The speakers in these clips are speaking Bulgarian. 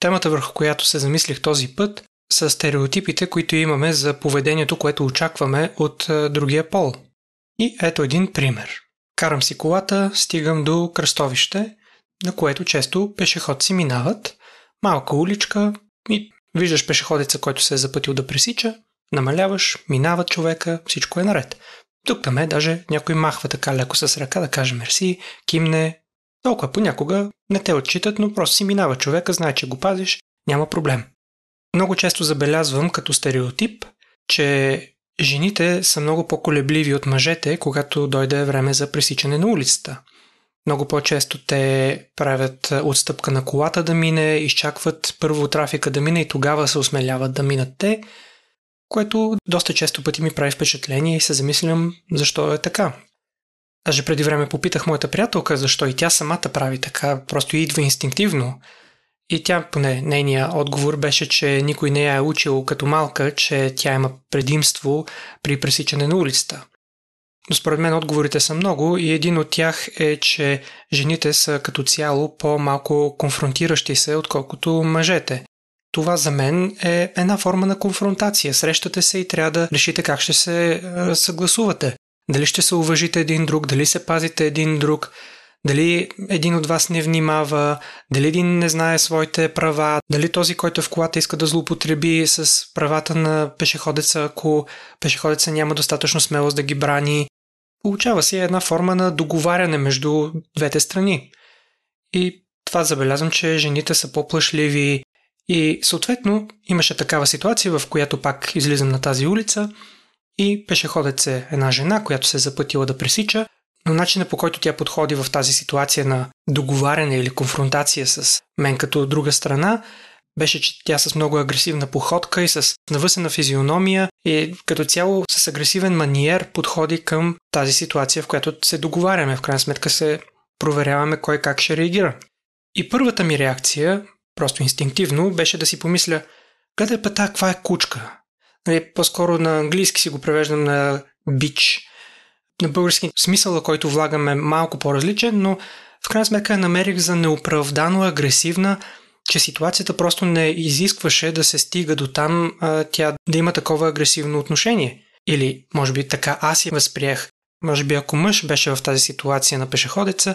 Темата, върху която се замислих този път, са стереотипите, които имаме за поведението, което очакваме от другия пол. И ето един пример. Карам си колата, стигам до кръстовище, на което често пешеходци минават. Малка уличка и виждаш пешеходеца, който се е запътил да пресича, намаляваш, минава човека, всичко е наред. Тук там е, даже някой махва така леко с ръка да каже мерси, кимне. Толкова понякога не те отчитат, но просто си минава човека, знае, че го пазиш, няма проблем. Много често забелязвам като стереотип, че жените са много по-колебливи от мъжете, когато дойде време за пресичане на улицата. Много по-често те правят отстъпка на колата да мине, изчакват първо трафика да мине и тогава се осмеляват да минат те, което доста често пъти ми прави впечатление и се замислям защо е така. Даже преди време попитах моята приятелка защо и тя самата прави така, просто идва инстинктивно. И тя, поне нейния отговор беше, че никой не я е учил като малка, че тя има предимство при пресичане на улицата. Но според мен отговорите са много и един от тях е, че жените са като цяло по-малко конфронтиращи се, отколкото мъжете. Това за мен е една форма на конфронтация. Срещате се и трябва да решите как ще се съгласувате. Дали ще се уважите един друг, дали се пазите един друг, дали един от вас не внимава, дали един не знае своите права, дали този, който е в колата иска да злоупотреби с правата на пешеходеца, ако пешеходеца няма достатъчно смелост да ги брани. Получава се една форма на договаряне между двете страни. И това забелязвам, че жените са по-плашливи и съответно имаше такава ситуация, в която пак излизам на тази улица и пешеходец е една жена, която се е запътила да пресича, но начинът по който тя подходи в тази ситуация на договаряне или конфронтация с мен като друга страна беше, че тя с много агресивна походка и с навъсена физиономия и като цяло с агресивен маниер подходи към тази ситуация, в която се договаряме. В крайна сметка се проверяваме кой как ще реагира. И първата ми реакция, просто инстинктивно, беше да си помисля, гледай пъта, каква е кучка. Нали, по-скоро на английски си го превеждам на бич. На български смисъла, който влагаме малко по-различен, но в крайна сметка я намерих за неоправдано агресивна, че ситуацията просто не изискваше да се стига до там а, тя да има такова агресивно отношение. Или, може би, така аз я възприех. Може би, ако мъж беше в тази ситуация на пешеходеца,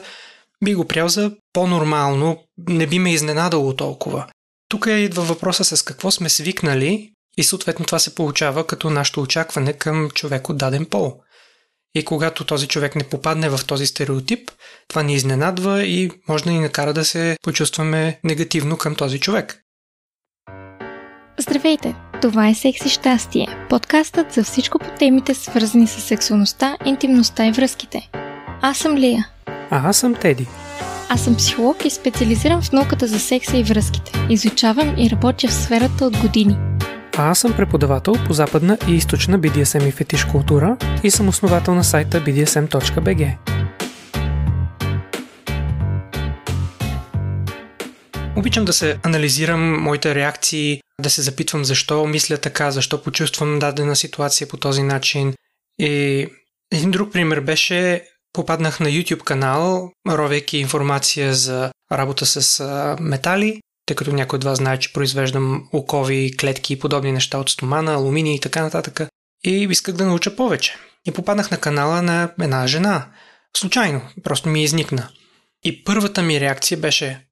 би го прял за по-нормално, не би ме изненадало толкова. Тук идва въпроса с какво сме свикнали и съответно това се получава като нашето очакване към човек от даден пол. И когато този човек не попадне в този стереотип, това ни изненадва и може да ни накара да се почувстваме негативно към този човек. Здравейте! Това е Секси щастие, подкастът за всичко по темите свързани с сексуалността, интимността и връзките. Аз съм Лия. А аз съм Теди. Аз съм психолог и специализирам в науката за секса и връзките. Изучавам и работя в сферата от години – а аз съм преподавател по западна и източна BDSM и фетиш култура и съм основател на сайта bdsm.bg. Обичам да се анализирам моите реакции, да се запитвам защо мисля така, защо почувствам дадена ситуация по този начин. И един друг пример беше попаднах на YouTube канал, ровейки информация за работа с метали тъй като някой от вас знае, че произвеждам окови, клетки и подобни неща от стомана, алуминия и така нататък. И исках да науча повече. И попаднах на канала на една жена. Случайно, просто ми изникна. И първата ми реакция беше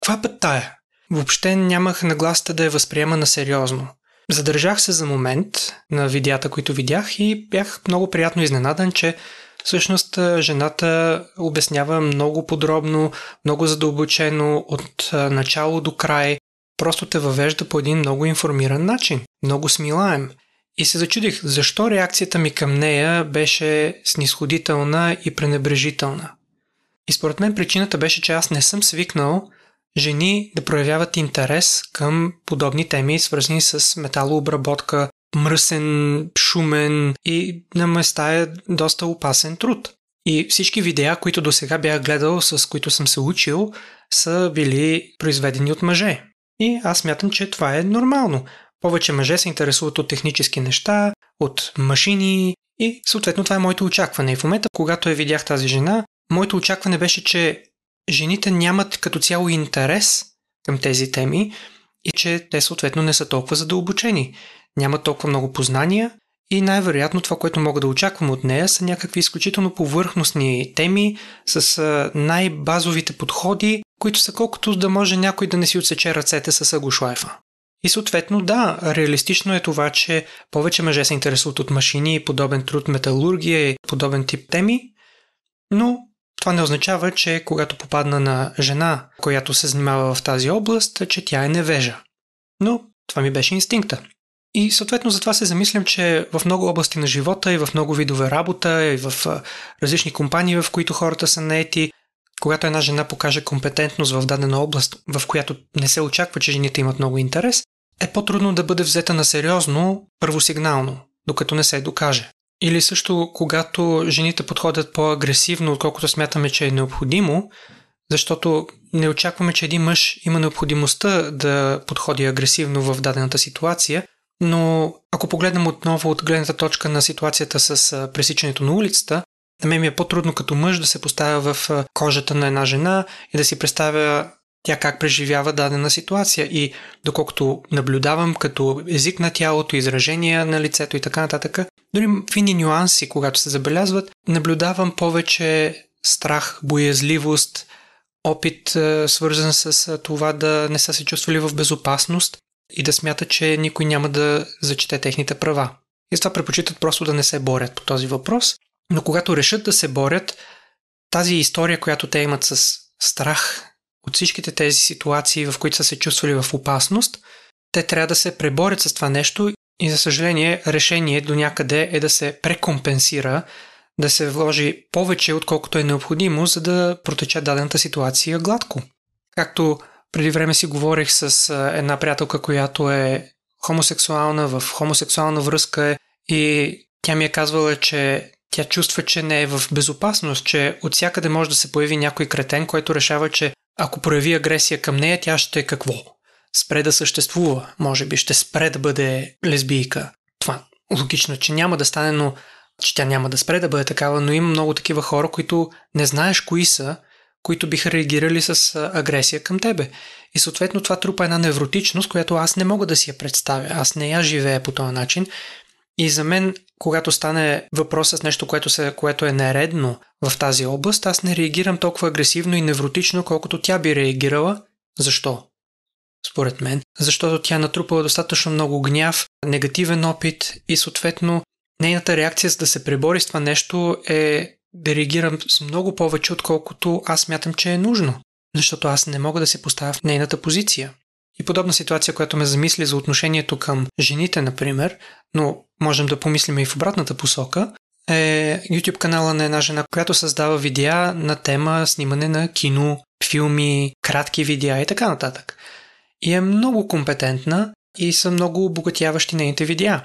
Каква път тая? Въобще нямах нагласата да я възприема на сериозно. Задържах се за момент на видеята, които видях и бях много приятно изненадан, че Всъщност жената обяснява много подробно, много задълбочено от начало до край. Просто те въвежда по един много информиран начин, много смилаем. И се зачудих, защо реакцията ми към нея беше снисходителна и пренебрежителна. И според мен причината беше, че аз не съм свикнал жени да проявяват интерес към подобни теми, свързани с металообработка, мръсен, шумен и на места е доста опасен труд. И всички видеа, които до сега бях гледал, с които съм се учил, са били произведени от мъже. И аз мятам, че това е нормално. Повече мъже се интересуват от технически неща, от машини и съответно това е моето очакване. И в момента, когато я видях тази жена, моето очакване беше, че жените нямат като цяло интерес към тези теми и че те съответно не са толкова задълбочени. Няма толкова много познания и най-вероятно това, което мога да очаквам от нея са някакви изключително повърхностни теми с най-базовите подходи, които са колкото да може някой да не си отсече ръцете с агушлайфа. И съответно, да, реалистично е това, че повече мъже се интересуват от машини и подобен труд, металургия и подобен тип теми, но това не означава, че когато попадна на жена, която се занимава в тази област, че тя е невежа. Но това ми беше инстинкта. И съответно затова се замислям, че в много области на живота и в много видове работа и в различни компании, в които хората са наети, когато една жена покаже компетентност в дадена област, в която не се очаква, че жените имат много интерес, е по-трудно да бъде взета на сериозно първосигнално, докато не се докаже. Или също, когато жените подходят по-агресивно, отколкото смятаме, че е необходимо, защото не очакваме, че един мъж има необходимостта да подходи агресивно в дадената ситуация, но ако погледнем отново от гледната точка на ситуацията с пресичането на улицата, на мен ми е по-трудно като мъж да се поставя в кожата на една жена и да си представя тя как преживява дадена ситуация. И доколкото наблюдавам като език на тялото, изражения на лицето и така нататък, дори фини нюанси, когато се забелязват, наблюдавам повече страх, боязливост, опит свързан с това да не са се чувствали в безопасност и да смятат, че никой няма да зачете техните права. И това предпочитат просто да не се борят по този въпрос. Но когато решат да се борят, тази история, която те имат с страх от всичките тези ситуации, в които са се чувствали в опасност, те трябва да се преборят с това нещо и за съжаление решение до някъде е да се прекомпенсира, да се вложи повече отколкото е необходимо, за да протече дадената ситуация гладко. Както преди време си говорих с една приятелка, която е хомосексуална, в хомосексуална връзка е и тя ми е казвала, че тя чувства, че не е в безопасност, че от всякъде може да се появи някой кретен, който решава, че ако прояви агресия към нея, тя ще е какво? Спре да съществува, може би ще спре да бъде лесбийка. Това логично, че няма да стане, но че тя няма да спре да бъде такава, но има много такива хора, които не знаеш кои са, които биха реагирали с агресия към тебе. И съответно това трупа една невротичност, която аз не мога да си я представя. Аз не я живея по този начин. И за мен, когато стане въпрос с нещо, което, се, което е нередно в тази област, аз не реагирам толкова агресивно и невротично, колкото тя би реагирала. Защо? Според мен. Защото тя натрупала достатъчно много гняв, негативен опит и съответно нейната реакция за да се пребори с това нещо е да реагирам с много повече, отколкото аз мятам, че е нужно. Защото аз не мога да се поставя в нейната позиция. И подобна ситуация, която ме замисли за отношението към жените, например, но можем да помислим и в обратната посока, е YouTube канала на една жена, която създава видеа на тема снимане на кино, филми, кратки видеа и така нататък. И е много компетентна и са много обогатяващи нейните видеа.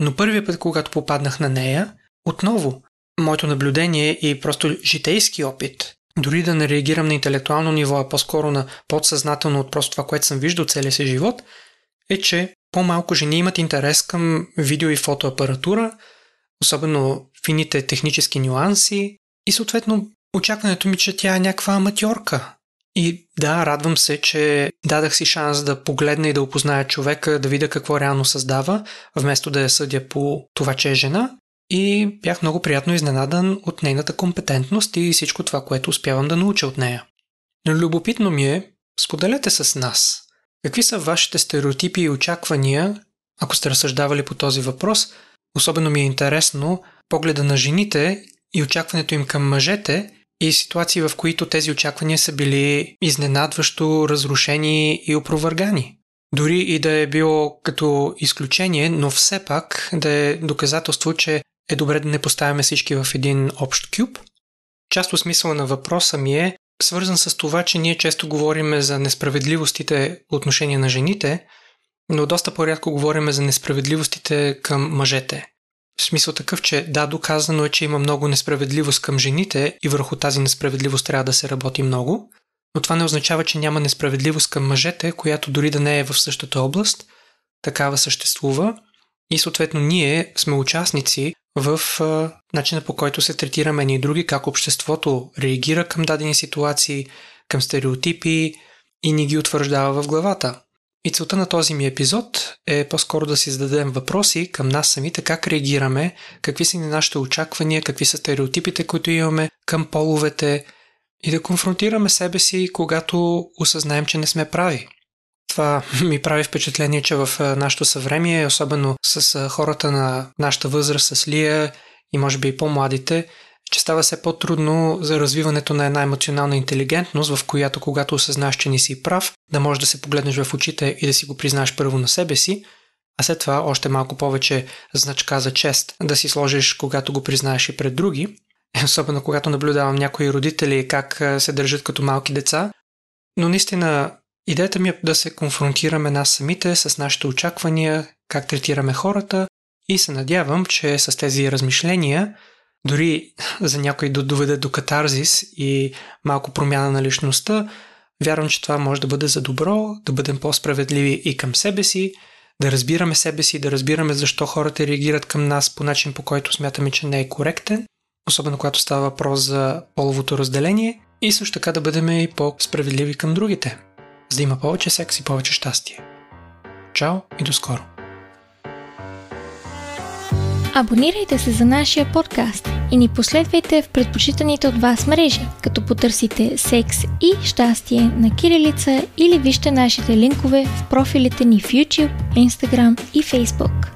Но първият път, когато попаднах на нея, отново, моето наблюдение и просто житейски опит дори да не реагирам на интелектуално ниво, а по-скоро на подсъзнателно от просто това, което съм виждал целия си живот, е, че по-малко жени имат интерес към видео и фотоапаратура, особено фините технически нюанси и съответно очакването ми, че тя е някаква аматьорка. И да, радвам се, че дадах си шанс да погледна и да опозная човека, да видя какво реално създава, вместо да я съдя по това, че е жена и бях много приятно изненадан от нейната компетентност и всичко това, което успявам да науча от нея. Но любопитно ми е, споделете с нас. Какви са вашите стереотипи и очаквания, ако сте разсъждавали по този въпрос? Особено ми е интересно погледа на жените и очакването им към мъжете и ситуации, в които тези очаквания са били изненадващо разрушени и опровъргани. Дори и да е било като изключение, но все пак да е доказателство, че е добре да не поставяме всички в един общ кюб. Част от смисъла на въпроса ми е свързан с това, че ние често говорим за несправедливостите по отношение на жените, но доста по-рядко говорим за несправедливостите към мъжете. В смисъл такъв, че да, доказано е, че има много несправедливост към жените и върху тази несправедливост трябва да се работи много, но това не означава, че няма несправедливост към мъжете, която дори да не е в същата област, такава съществува и съответно ние сме участници в а, начина по който се третираме ние други, как обществото реагира към дадени ситуации, към стереотипи и ни ги утвърждава в главата. И целта на този ми епизод е по-скоро да си зададем въпроси към нас самите, как реагираме, какви са ни нашите очаквания, какви са стереотипите, които имаме към половете и да конфронтираме себе си, когато осъзнаем, че не сме прави. Това ми прави впечатление, че в нашето съвремие, особено с хората на нашата възраст, с Лия и може би и по-младите, че става все по-трудно за развиването на една емоционална интелигентност, в която когато осъзнаеш, че не си прав, да можеш да се погледнеш в очите и да си го признаеш първо на себе си, а след това още малко повече значка за чест да си сложиш, когато го признаеш и пред други. Особено когато наблюдавам някои родители как се държат като малки деца. Но наистина идеята ми е да се конфронтираме нас самите с нашите очаквания, как третираме хората и се надявам, че с тези размишления дори за някой да доведе до катарзис и малко промяна на личността, вярвам, че това може да бъде за добро, да бъдем по-справедливи и към себе си, да разбираме себе си, да разбираме защо хората реагират към нас по начин, по който смятаме, че не е коректен, особено когато става въпрос за половото разделение, и също така да бъдем и по-справедливи към другите, за да има повече секс и повече щастие. Чао и до скоро! Абонирайте се за нашия подкаст и ни последвайте в предпочитаните от вас мрежи, като потърсите секс и щастие на Кирилица или вижте нашите линкове в профилите ни в YouTube, Instagram и Facebook.